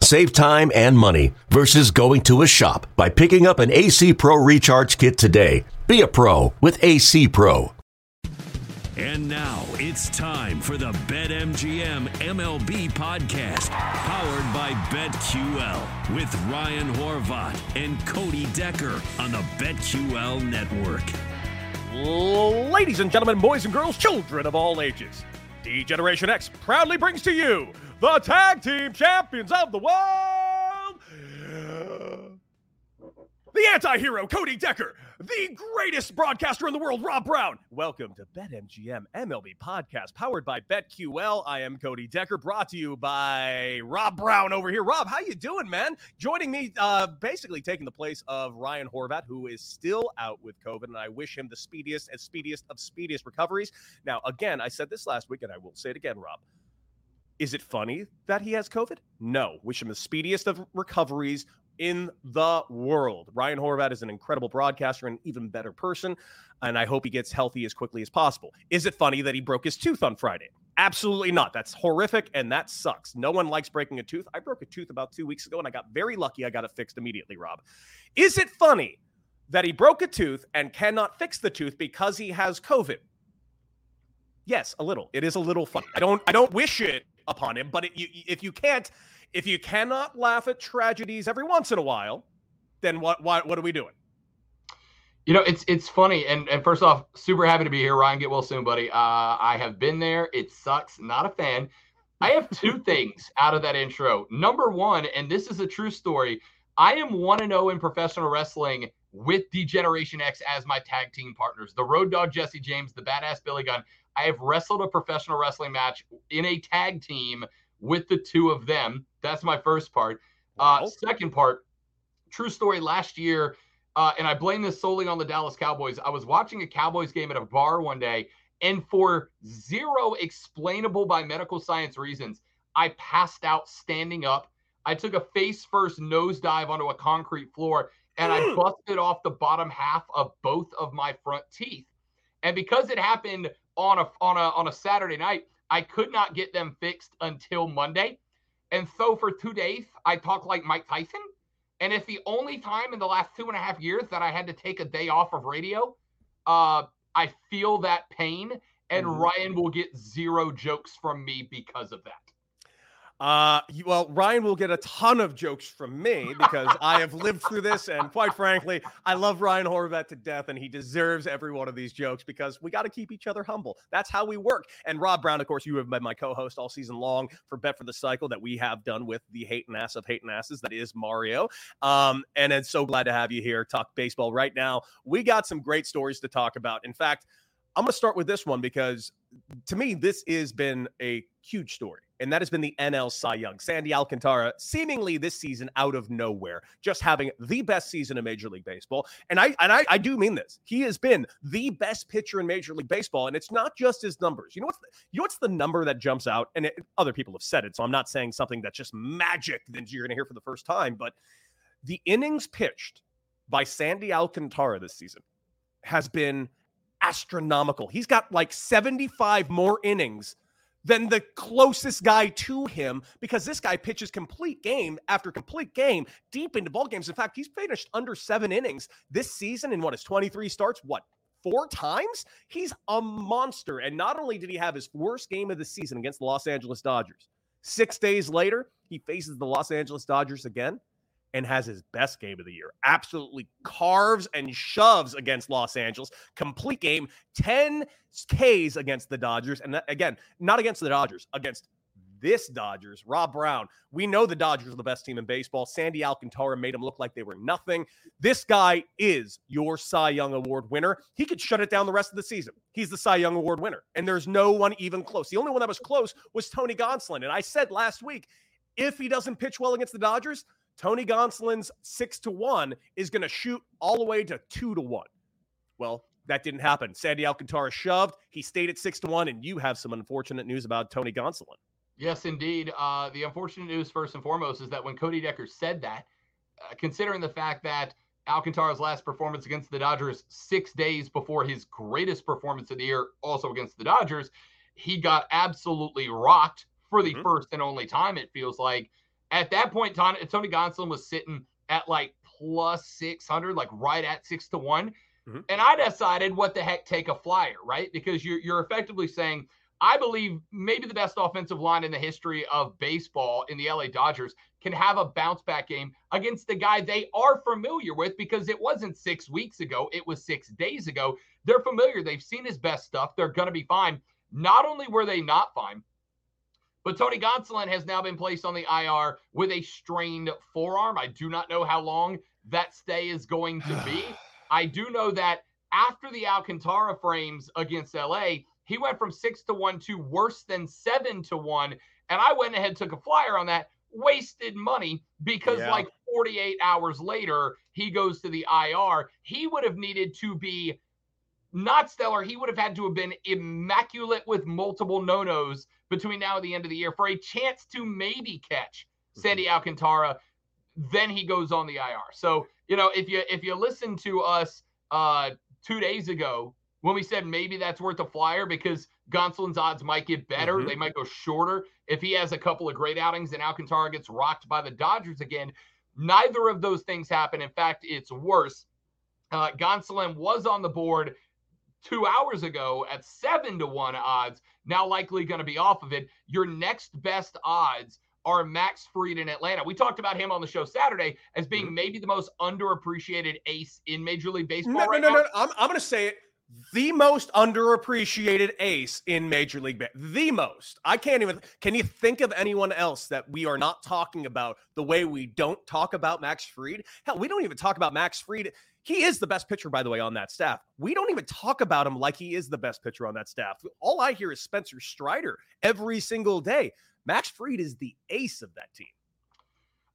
Save time and money versus going to a shop by picking up an AC Pro Recharge Kit today. Be a pro with AC Pro. And now it's time for the BetMGM MLB podcast, powered by BetQL, with Ryan Horvat and Cody Decker on the BetQL network. Ladies and gentlemen, boys and girls, children of all ages, D Generation X proudly brings to you the tag team champions of the world, the anti hero Cody Decker, the greatest broadcaster in the world, Rob Brown. Welcome to BetMGM MLB podcast powered by BetQL. I am Cody Decker, brought to you by Rob Brown over here. Rob, how you doing, man? Joining me, uh, basically taking the place of Ryan Horvat, who is still out with COVID, and I wish him the speediest and speediest of speediest recoveries. Now, again, I said this last week, and I will say it again, Rob. Is it funny that he has COVID? No. Wish him the speediest of recoveries in the world. Ryan Horvat is an incredible broadcaster and an even better person, and I hope he gets healthy as quickly as possible. Is it funny that he broke his tooth on Friday? Absolutely not. That's horrific and that sucks. No one likes breaking a tooth. I broke a tooth about two weeks ago and I got very lucky. I got it fixed immediately, Rob. Is it funny that he broke a tooth and cannot fix the tooth because he has COVID? Yes, a little. It is a little funny. I don't. I don't wish it upon him, but it, you, if you can't, if you cannot laugh at tragedies every once in a while, then what? What, what are we doing? You know, it's it's funny, and and first off, super happy to be here, Ryan. Get well soon, buddy. Uh, I have been there. It sucks. Not a fan. I have two things out of that intro. Number one, and this is a true story. I am one and zero in professional wrestling with Degeneration X as my tag team partners. The Road Dog Jesse James, the Badass Billy Gunn. I have wrestled a professional wrestling match in a tag team with the two of them. That's my first part. Uh, Wow. second part, true story. Last year, uh, and I blame this solely on the Dallas Cowboys. I was watching a Cowboys game at a bar one day, and for zero explainable by medical science reasons, I passed out standing up. I took a face first nosedive onto a concrete floor, and I Mm. busted off the bottom half of both of my front teeth. And because it happened on a on a on a Saturday night, I could not get them fixed until Monday. And so for two days, I talked like Mike Tyson. And it's the only time in the last two and a half years that I had to take a day off of radio. Uh, I feel that pain, and Mhm. Ryan will get zero jokes from me because of that. Uh, well, Ryan will get a ton of jokes from me because I have lived through this, and quite frankly, I love Ryan Horvat to death, and he deserves every one of these jokes because we got to keep each other humble. That's how we work. And Rob Brown, of course, you have been my co-host all season long for Bet for the Cycle that we have done with the hate and ass of hate and asses that is Mario. Um, and it's so glad to have you here. Talk baseball right now. We got some great stories to talk about. In fact, I'm going to start with this one because to me, this has been a huge story, and that has been the NL Cy Young. Sandy Alcantara, seemingly this season out of nowhere, just having the best season in Major League Baseball. And I and I, I do mean this. He has been the best pitcher in Major League Baseball, and it's not just his numbers. You know what's the, you know what's the number that jumps out? And it, other people have said it, so I'm not saying something that's just magic that you're going to hear for the first time, but the innings pitched by Sandy Alcantara this season has been astronomical. He's got like 75 more innings than the closest guy to him because this guy pitches complete game after complete game deep into ball games. In fact, he's finished under seven innings this season in what is 23 starts. What? Four times? He's a monster. And not only did he have his worst game of the season against the Los Angeles Dodgers, six days later, he faces the Los Angeles Dodgers again and has his best game of the year. Absolutely carves and shoves against Los Angeles. Complete game, 10 Ks against the Dodgers. And again, not against the Dodgers, against this Dodgers. Rob Brown, we know the Dodgers are the best team in baseball. Sandy Alcantara made them look like they were nothing. This guy is your Cy Young Award winner. He could shut it down the rest of the season. He's the Cy Young Award winner. And there's no one even close. The only one that was close was Tony Gonsolin. And I said last week, if he doesn't pitch well against the Dodgers, Tony Gonsolin's six to one is going to shoot all the way to two to one. Well, That didn't happen. Sandy Alcantara shoved. He stayed at six to one, and you have some unfortunate news about Tony Gonsolin. Yes, indeed. Uh, the unfortunate news, first and foremost, is that when Cody Decker said that, uh, considering the fact that Alcantara's last performance against the Dodgers six days before his greatest performance of the year, also against the Dodgers, he got absolutely rocked for the mm-hmm. first and only time, it feels like. At that point, Tony, Tony Gonsolin was sitting at like plus 600, like right at six to one. Mm-hmm. And I decided, what the heck, take a flyer, right? Because you're, you're effectively saying, I believe maybe the best offensive line in the history of baseball in the LA Dodgers can have a bounce back game against the guy they are familiar with because it wasn't six weeks ago, it was six days ago. They're familiar, they've seen his best stuff, they're going to be fine. Not only were they not fine, but Tony Gonsolin has now been placed on the IR with a strained forearm. I do not know how long that stay is going to be. I do know that after the Alcantara frames against LA, he went from six to one to worse than seven to one. And I went ahead took a flyer on that, wasted money because yeah. like 48 hours later, he goes to the IR. He would have needed to be not stellar. He would have had to have been immaculate with multiple no nos between now and the end of the year for a chance to maybe catch mm-hmm. Sandy Alcantara. Then he goes on the IR. So you know, if you if you listen to us uh, two days ago when we said maybe that's worth a flyer because Gonsolin's odds might get better, mm-hmm. they might go shorter if he has a couple of great outings and Alcantara gets rocked by the Dodgers again. Neither of those things happen. In fact, it's worse. Uh, Gonsolin was on the board two hours ago at seven to one odds. Now likely going to be off of it. Your next best odds are Max Fried in Atlanta. We talked about him on the show Saturday as being mm-hmm. maybe the most underappreciated ace in Major League Baseball. No, right no, no, no. I'm, I'm going to say it. The most underappreciated ace in Major League Baseball. The most. I can't even. Can you think of anyone else that we are not talking about the way we don't talk about Max Fried? Hell, we don't even talk about Max Fried. He is the best pitcher, by the way, on that staff. We don't even talk about him like he is the best pitcher on that staff. All I hear is Spencer Strider every single day. Max Fried is the ace of that team.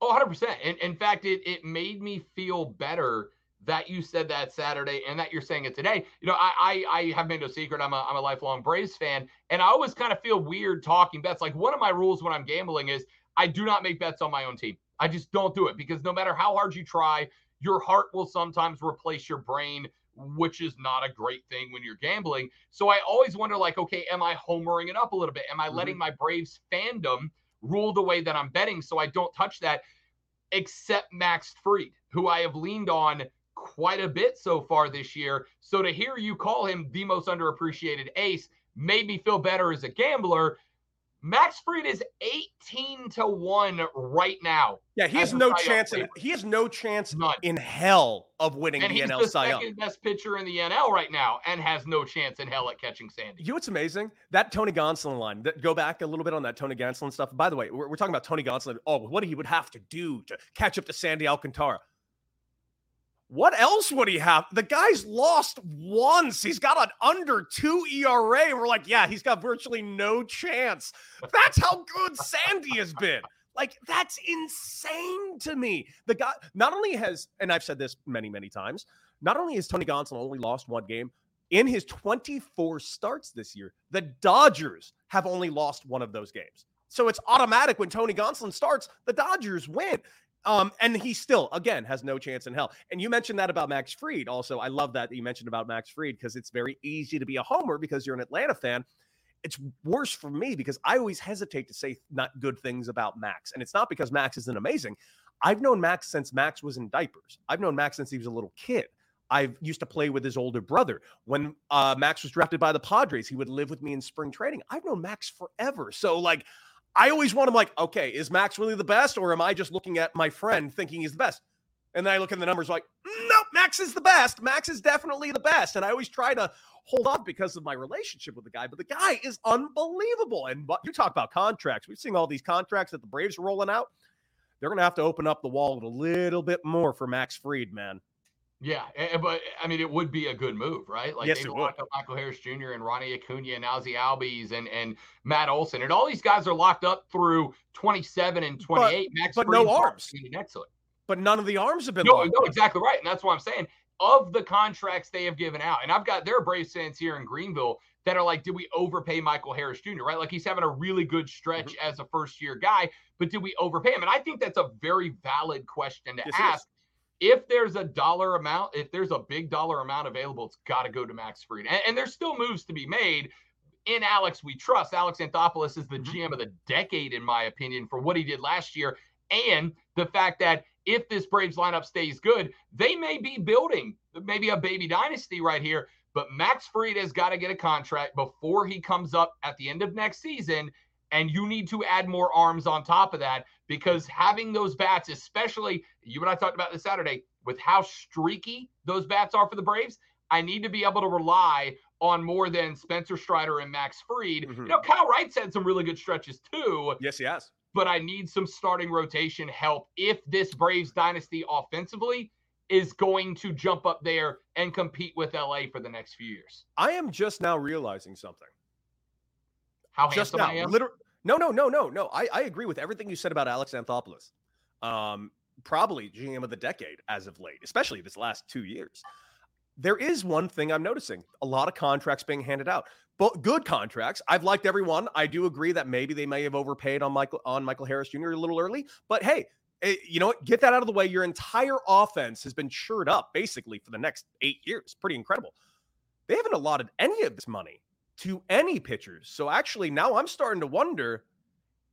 Oh, 100%. And in fact, it, it made me feel better that you said that Saturday and that you're saying it today. You know, I I, I have made no secret. I'm a, I'm a lifelong Braves fan, and I always kind of feel weird talking bets. Like one of my rules when I'm gambling is I do not make bets on my own team. I just don't do it because no matter how hard you try, your heart will sometimes replace your brain which is not a great thing when you're gambling. So I always wonder, like, okay, am I homering it up a little bit? Am I mm-hmm. letting my Braves fandom rule the way that I'm betting so I don't touch that? Except Max Fried, who I have leaned on quite a bit so far this year. So to hear you call him the most underappreciated ace made me feel better as a gambler Max Fried is 18 to 1 right now. Yeah, he has no chance in, he has no chance None. in hell of winning and the he's NL the second best pitcher in the NL right now and has no chance in hell at catching Sandy. You know what's amazing? That Tony Gonsolin line. That, go back a little bit on that Tony Gonsolin stuff. By the way, we're, we're talking about Tony Gonsolin. Oh, what he would have to do to catch up to Sandy Alcantara. What else would he have? The guy's lost once. He's got an under two ERA. We're like, yeah, he's got virtually no chance. That's how good Sandy has been. Like, that's insane to me. The guy not only has, and I've said this many, many times, not only has Tony Gonsolin only lost one game, in his 24 starts this year, the Dodgers have only lost one of those games. So it's automatic when Tony Gonsolin starts, the Dodgers win. Um, and he still, again, has no chance in hell. And you mentioned that about Max Fried. Also, I love that you mentioned about Max Fried because it's very easy to be a homer because you're an Atlanta fan. It's worse for me because I always hesitate to say not good things about Max. And it's not because Max isn't amazing. I've known Max since Max was in diapers. I've known Max since he was a little kid. I used to play with his older brother. When uh, Max was drafted by the Padres, he would live with me in spring training. I've known Max forever. So, like, I always want him like, okay, is Max really the best, or am I just looking at my friend thinking he's the best? And then I look at the numbers like, no, Max is the best. Max is definitely the best. And I always try to hold on because of my relationship with the guy, but the guy is unbelievable. And you talk about contracts, we've seen all these contracts that the Braves are rolling out. They're going to have to open up the wallet a little bit more for Max Fried, man. Yeah, but I mean, it would be a good move, right? Like yes, they locked up Michael Harris Jr. and Ronnie Acuna and Ozzie Albies and and Matt Olson, and all these guys are locked up through 27 and 28. But, Max but no arms. Excellent. But none of the arms have been. No, no, exactly right, and that's what I'm saying. of the contracts they have given out, and I've got there are Braves fans here in Greenville that are like, did we overpay Michael Harris Jr., right? Like he's having a really good stretch mm-hmm. as a first year guy, but did we overpay him? And I think that's a very valid question to yes, ask. If there's a dollar amount, if there's a big dollar amount available, it's got to go to Max Fried. And, and there's still moves to be made. In Alex, we trust. Alex Anthopoulos is the GM mm-hmm. of the decade, in my opinion, for what he did last year. And the fact that if this Braves lineup stays good, they may be building maybe a baby dynasty right here. But Max Freed has got to get a contract before he comes up at the end of next season. And you need to add more arms on top of that because having those bats, especially you and I talked about this Saturday, with how streaky those bats are for the Braves, I need to be able to rely on more than Spencer Strider and Max Fried. Mm-hmm. You know, Kyle Wright's had some really good stretches too. Yes, he has. But I need some starting rotation help if this Braves dynasty offensively is going to jump up there and compete with LA for the next few years. I am just now realizing something. How just now, I am? Liter- no, no, no, no, no. I, I agree with everything you said about Alex Anthopoulos. Um, probably GM of the decade as of late, especially this last two years. There is one thing I'm noticing: a lot of contracts being handed out, but good contracts. I've liked everyone. I do agree that maybe they may have overpaid on Michael on Michael Harris Jr. a little early, but hey, Eh, you know what? Get that out of the way. Your entire offense has been cheered up basically for the next eight years. Pretty incredible. They haven't allotted any of this money to any pitchers. So actually, now I'm starting to wonder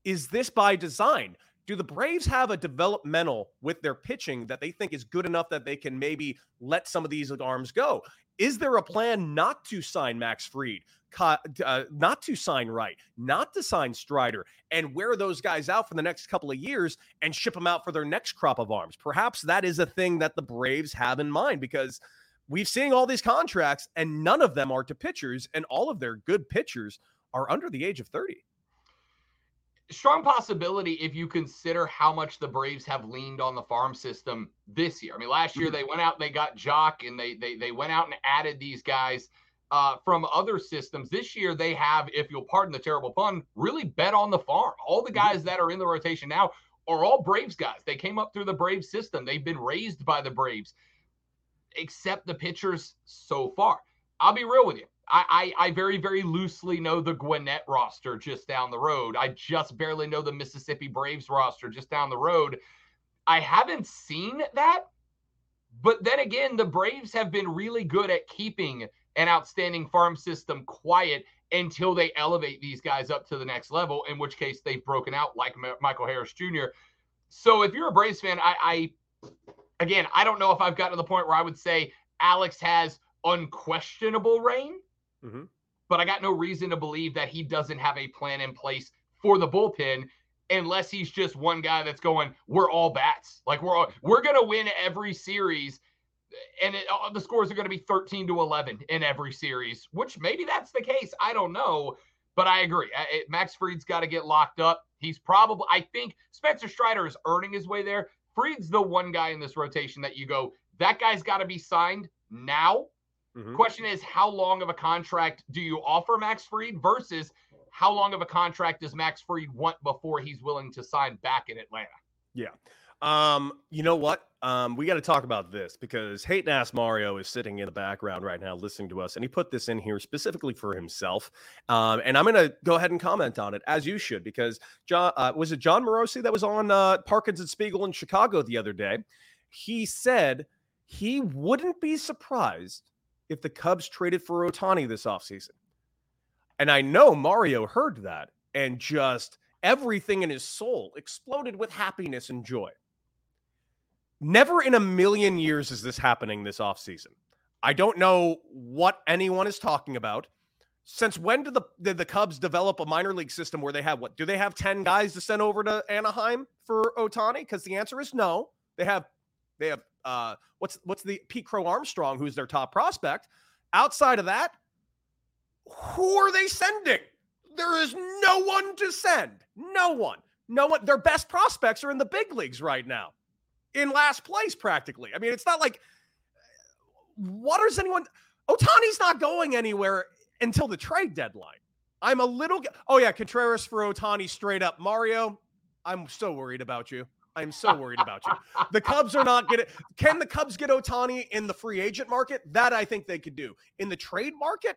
is this by design? Do the Braves have a developmental with their pitching that they think is good enough that they can maybe let some of these arms go? Is there a plan not to sign Max Fried, uh, not to sign Wright, not to sign Strider, and wear those guys out for the next couple of years and ship them out for their next crop of arms? Perhaps that is a thing that the Braves have in mind because we've seen all these contracts and none of them are to pitchers, and all of their good pitchers are under the age of 30 strong possibility if you consider how much the Braves have leaned on the farm system this year. I mean, last year mm-hmm. they went out they got Joc, and they they they went out and added these guys uh, from other systems. This year they have, if you'll pardon the terrible pun, really bet on the farm. All the guys mm-hmm. that are in the rotation now are all Braves guys. They came up through the Braves system. They've been raised by the Braves, except the pitchers so far. I'll be real with you. I, I, I very very loosely know the Gwinnett roster just down the road. I just barely know the Mississippi Braves roster just down the road. I haven't seen that, but then again, the Braves have been really good at keeping an outstanding farm system quiet until they elevate these guys up to the next level. In which case, they've broken out like Michael Harris Jr. So if you're a Braves fan, I, I again, I don't know if I've gotten to the point where I would say Alex has unquestionable reign Mm-hmm. But I got no reason to believe that he doesn't have a plan in place for the bullpen unless he's just one guy that's going, we're all bats. Like we're all, we're gonna win every series, and it, the scores are gonna be 13 to 11 in every series. Which maybe that's the case. I don't know, but I agree. I, it, Max Fried's got to get locked up. He's probably. I think Spencer Strider is earning his way there. Fried's the one guy in this rotation that you go, that guy's got to be signed now Mm-hmm. Question is, how long of a contract do you offer Max Fried versus how long of a contract does Max Fried want before he's willing to sign back in Atlanta? Yeah. Um, you know what? Um, we got to talk about this because Hayton Ass Mario is sitting in the background right now listening to us, and he put this in here specifically for himself. Um, and I'm going to go ahead and comment on it as you should because John uh, was it John Morosi that was on uh, Parkins and Spiegel in Chicago the other day. He said he wouldn't be surprised if the Cubs traded for Ohtani this offseason. And I know Mario heard that and just everything in his soul exploded with happiness and joy. Never in a million years is this happening this offseason. I don't know what anyone is talking about. Since when did the did the Cubs develop a minor league system where they have what? Do they have 10 guys to send over to Anaheim for Ohtani? Because the answer is no. They have they have uh, what's what's the Pete Crow Armstrong, who's their top prospect. Outside of that, who are they sending? There is no one to send. No one. No one. Their best prospects are in the big leagues right now, in last place practically. I mean, it's not like what is anyone? Ohtani's not going anywhere until the trade deadline. I'm a little. Oh yeah, Contreras for Ohtani straight up. Mario, I'm so worried about you. I'm so worried about you. The Cubs are not getting. Can the Cubs get Ohtani in the free agent market? That I think they could do. In the trade market,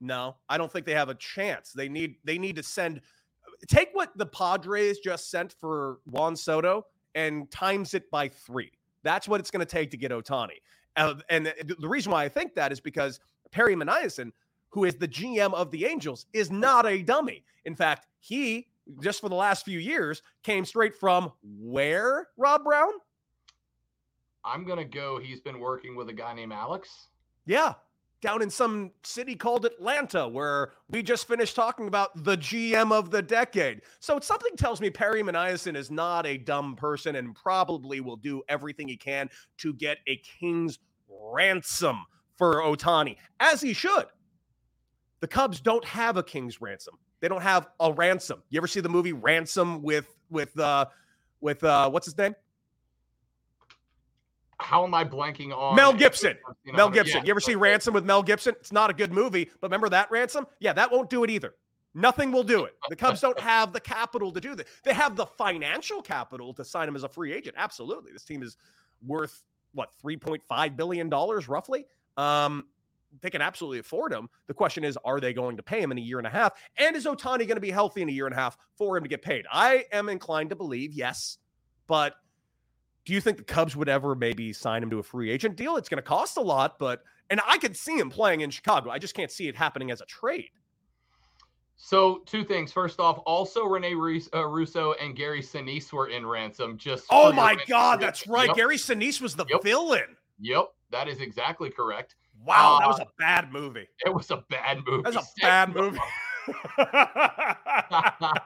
no, I don't think they have a chance. They need they need to send. Take what the Padres just sent for Juan Soto and times it by three. That's what it's going to take to get Ohtani. Uh, and the reason why I think that is because Perry Minasian, who is the GM of the Angels, is not a dummy. In fact, he just for the last few years came straight from where, Rob Brown? I'm going to go. He's been working with a guy named Alex. Yeah. Down in some city called Atlanta, where we just finished talking about the GM of the decade. So something tells me Perry Minasian is not a dumb person and probably will do everything he can to get a king's ransom for Ohtani, as he should. The Cubs don't have a king's ransom. They don't have a ransom. You ever see the movie Ransom with with uh with uh what's his name? How am I blanking on Mel Gibson? Mel Gibson. Yeah, you ever see Ransom with Mel Gibson? It's not a good movie, but remember that Ransom? Yeah, that won't do it either. Nothing will do it. The Cubs don't have the capital to do that. They have the financial capital to sign him as a free agent. Absolutely. This team is worth what, 3.5 billion dollars roughly? Um, they can absolutely afford him. The question is, are they going to pay him in a year and a half? And is Ohtani going to be healthy in a year and a half for him to get paid? I am inclined to believe yes. But do you think the Cubs would ever maybe sign him to a free agent deal? It's going to cost a lot, but and I could see him playing in Chicago. I just can't see it happening as a trade. So two things. First off, also Rene uh, Russo and Gary Sinise were in ransom. Just oh my god, that's right. Yep. Gary Sinise was the yep. villain. Yep, that is exactly correct. Wow, uh, that was a bad movie. It was a bad movie. That was a bad movie.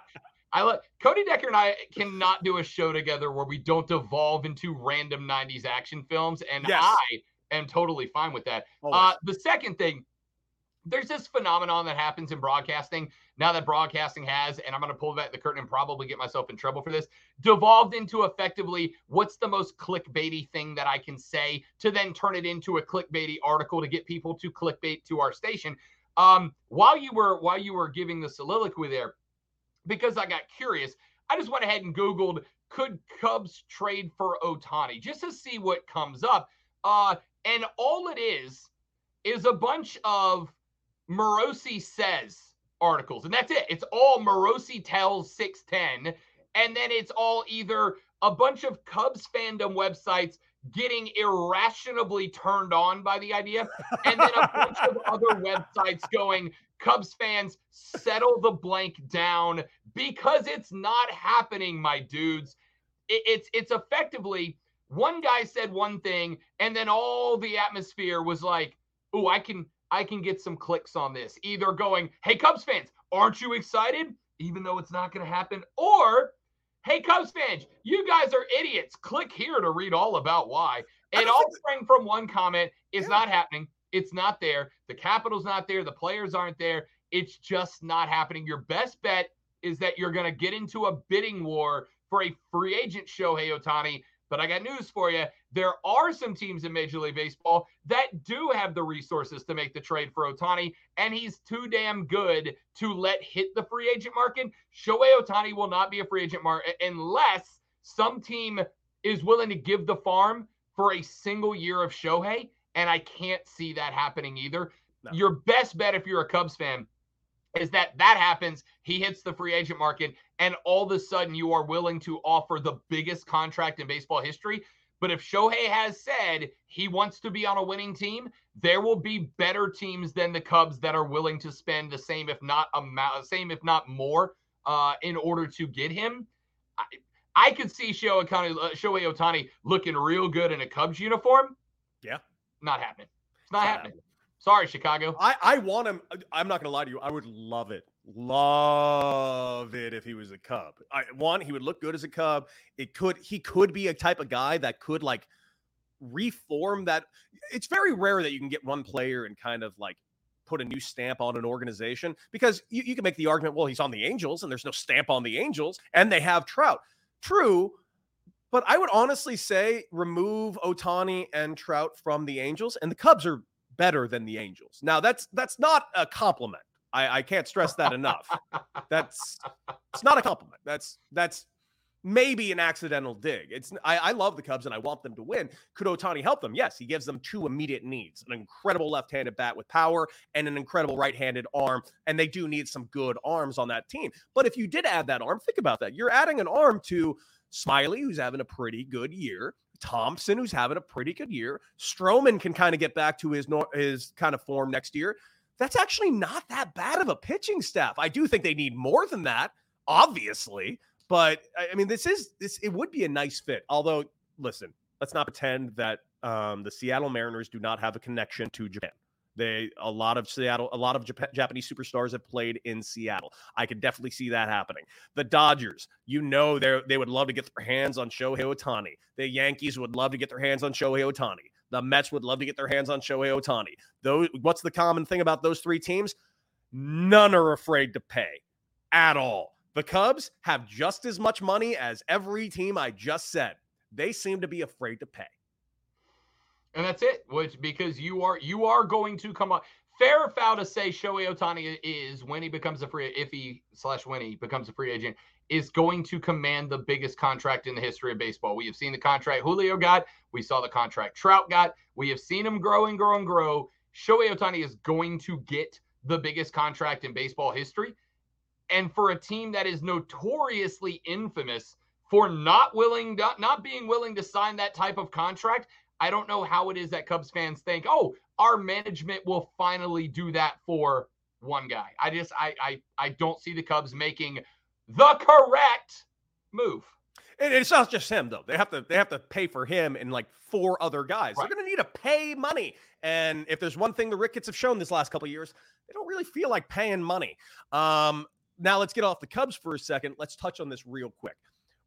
I like Cody Decker and I cannot do a show together where we don't devolve into random 90s action films, and yes. I am totally fine with that. Uh, the second thing, there's this phenomenon that happens in broadcasting now that broadcasting has, and I'm going to pull back the curtain and probably get myself in trouble for this, devolved into effectively what's the most clickbaity thing that I can say to then turn it into a clickbaity article to get people to clickbait to our station. Um, while you were while you were giving the soliloquy there, because I got curious, I just went ahead and Googled could Cubs trade for Ohtani just to see what comes up. Uh, and all it is is a bunch of Morosi says articles, and that's it. It's all Morosi tells 610, and then it's all either a bunch of Cubs fandom websites getting irrationally turned on by the idea, and then a bunch of other websites going, Cubs fans, settle the blank down because it's not happening, my dudes. It, it's it's effectively one guy said one thing, and then all the atmosphere was like, "Oh, I can I can get some clicks on this." Either going, "Hey, Cubs fans, aren't you excited?" Even though it's not going to happen, or Hey, Cubs fans, you guys are idiots. Click here to read all about why. It all sprang from one comment. It's yeah. not happening. It's not there. The capital's not there. The players aren't there. It's just not happening. Your best bet is that you're going to get into a bidding war for a free agent Shohei Ohtani but I got news for you. There are some teams in Major League Baseball that do have the resources to make the trade for Ohtani, and he's too damn good to let hit the free agent market. Shohei Ohtani will not be a free agent market unless some team is willing to give the farm for a single year of Shohei, and I can't see that happening either. No. Your best bet if you're a Cubs fan is that that happens. He hits the free agent market, and all of a sudden you are willing to offer the biggest contract in baseball history. But if Shohei has said he wants to be on a winning team, there will be better teams than the Cubs that are willing to spend the same, if not amount, same if not more, uh, in order to get him. I, I could see Shohei Ohtani, uh, looking real good in a Cubs uniform. Yeah, not happening. It's not happening. Sorry, Chicago. I, I want him. I'm not going to lie to you. I would love it. Love it if he was a Cub. I one, he would look good as a Cub. It could he could be a type of guy that could like reform that. It's very rare that you can get one player and kind of like put a new stamp on an organization because you, you can make the argument, well, he's on the Angels and there's no stamp on the Angels and they have Trout. True, but I would honestly say remove Ohtani and Trout from the Angels, and the Cubs are better than the Angels. Now that's that's not a compliment. I, I can't stress that enough. that's it's not a compliment. That's that's maybe an accidental dig. It's I, I, love the Cubs and I want them to win. Could Ohtani help them? Yes, he gives them two immediate needs: an incredible left-handed bat with power and an incredible right-handed arm. And they do need some good arms on that team. But if you did add that arm, think about that. You're adding an arm to Smyly, who's having a pretty good year. Thompson, who's having a pretty good year. Stroman can kind of get back to his his kind of form next year. That's actually not that bad of a pitching staff. I do think they need more than that, obviously. But I mean, this is this. It would be a nice fit. Although, listen, let's not pretend that um, the Seattle Mariners do not have a connection to Japan. They a lot of Seattle, a lot of Jap- Japanese superstars have played in Seattle. I could definitely see that happening. The Dodgers, you know, they they would love to get their hands on Shohei Ohtani. The Yankees would love to get their hands on Shohei Ohtani. The Mets would love to get their hands on Shohei Ohtani. Those, what's the common thing about those three teams? None are afraid to pay at all. The Cubs have just as much money as every team I just said. They seem to be afraid to pay and that's it. Which because you are you are going to come on. Fair or foul to say Shohei Ohtani is when he becomes a free if he slash when he becomes a free agent is going to command the biggest contract in the history of baseball. We have seen the contract Julio got. We saw the contract Trout got. We have seen him grow and grow and grow. Shohei Ohtani is going to get the biggest contract in baseball history. And for a team that is notoriously infamous for not willing, not being willing to sign that type of contract, I don't know how it is that Cubs fans think, oh, our management will finally do that for one guy. I just I I I don't see the Cubs making the correct move. And it's not just him though. They have to they have to pay for him and like four other guys. Right. They're going to need to pay money. And if there's one thing the Ricketts have shown this last couple years, they don't really feel like paying money. Um, now let's get off the Cubs for a second. Let's touch on this real quick.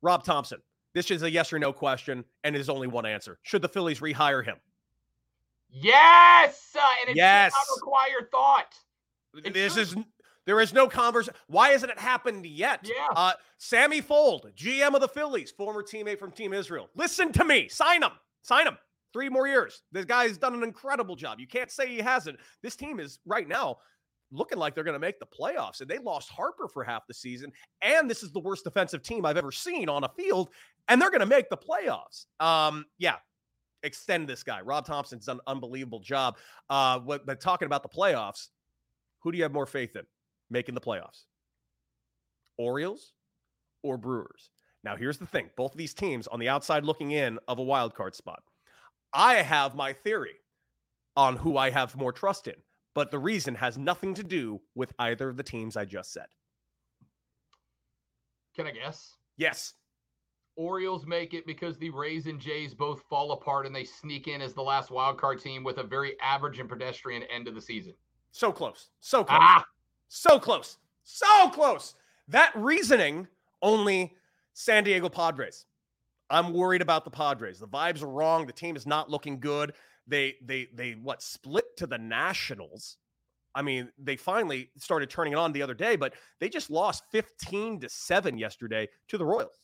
Rob Thompson, this is a yes or no question, and there's only one answer. Should the Phillies rehire him? Yes, uh, and it yes. does not require thought. It's this true. is there is no conversation. Why hasn't it happened yet? Yeah. Uh, Sammy Fuld, GM of the Phillies, former teammate from Team Israel. Listen to me. Sign him. Sign him. Three more years. This guy's done an incredible job. You can't say he hasn't. This team is right now looking like they're going to make the playoffs. And they lost Harper for half the season. And this is the worst defensive team I've ever seen on a field. And they're going to make the playoffs. Um, yeah, extend this guy. Rob Thompson's done an unbelievable job. Uh, but talking about the playoffs, who do you have more faith in making the playoffs? Orioles or Brewers? Now, here's the thing both of these teams on the outside looking in of a wild card spot. I have my theory on who I have more trust in but the reason has nothing to do with either of the teams I just said. Can I guess? Yes. Orioles make it because the Rays and Jays both fall apart and they sneak in as the last wild card team with a very average and pedestrian end of the season. So close. So close. Ah! So close. So close. That reasoning only San Diego Padres. I'm worried about the Padres. The vibes are wrong. The team is not looking good. They they they what split to the Nationals. I mean, they finally started turning it on the other day, but they just lost 15 to 7 yesterday to the Royals.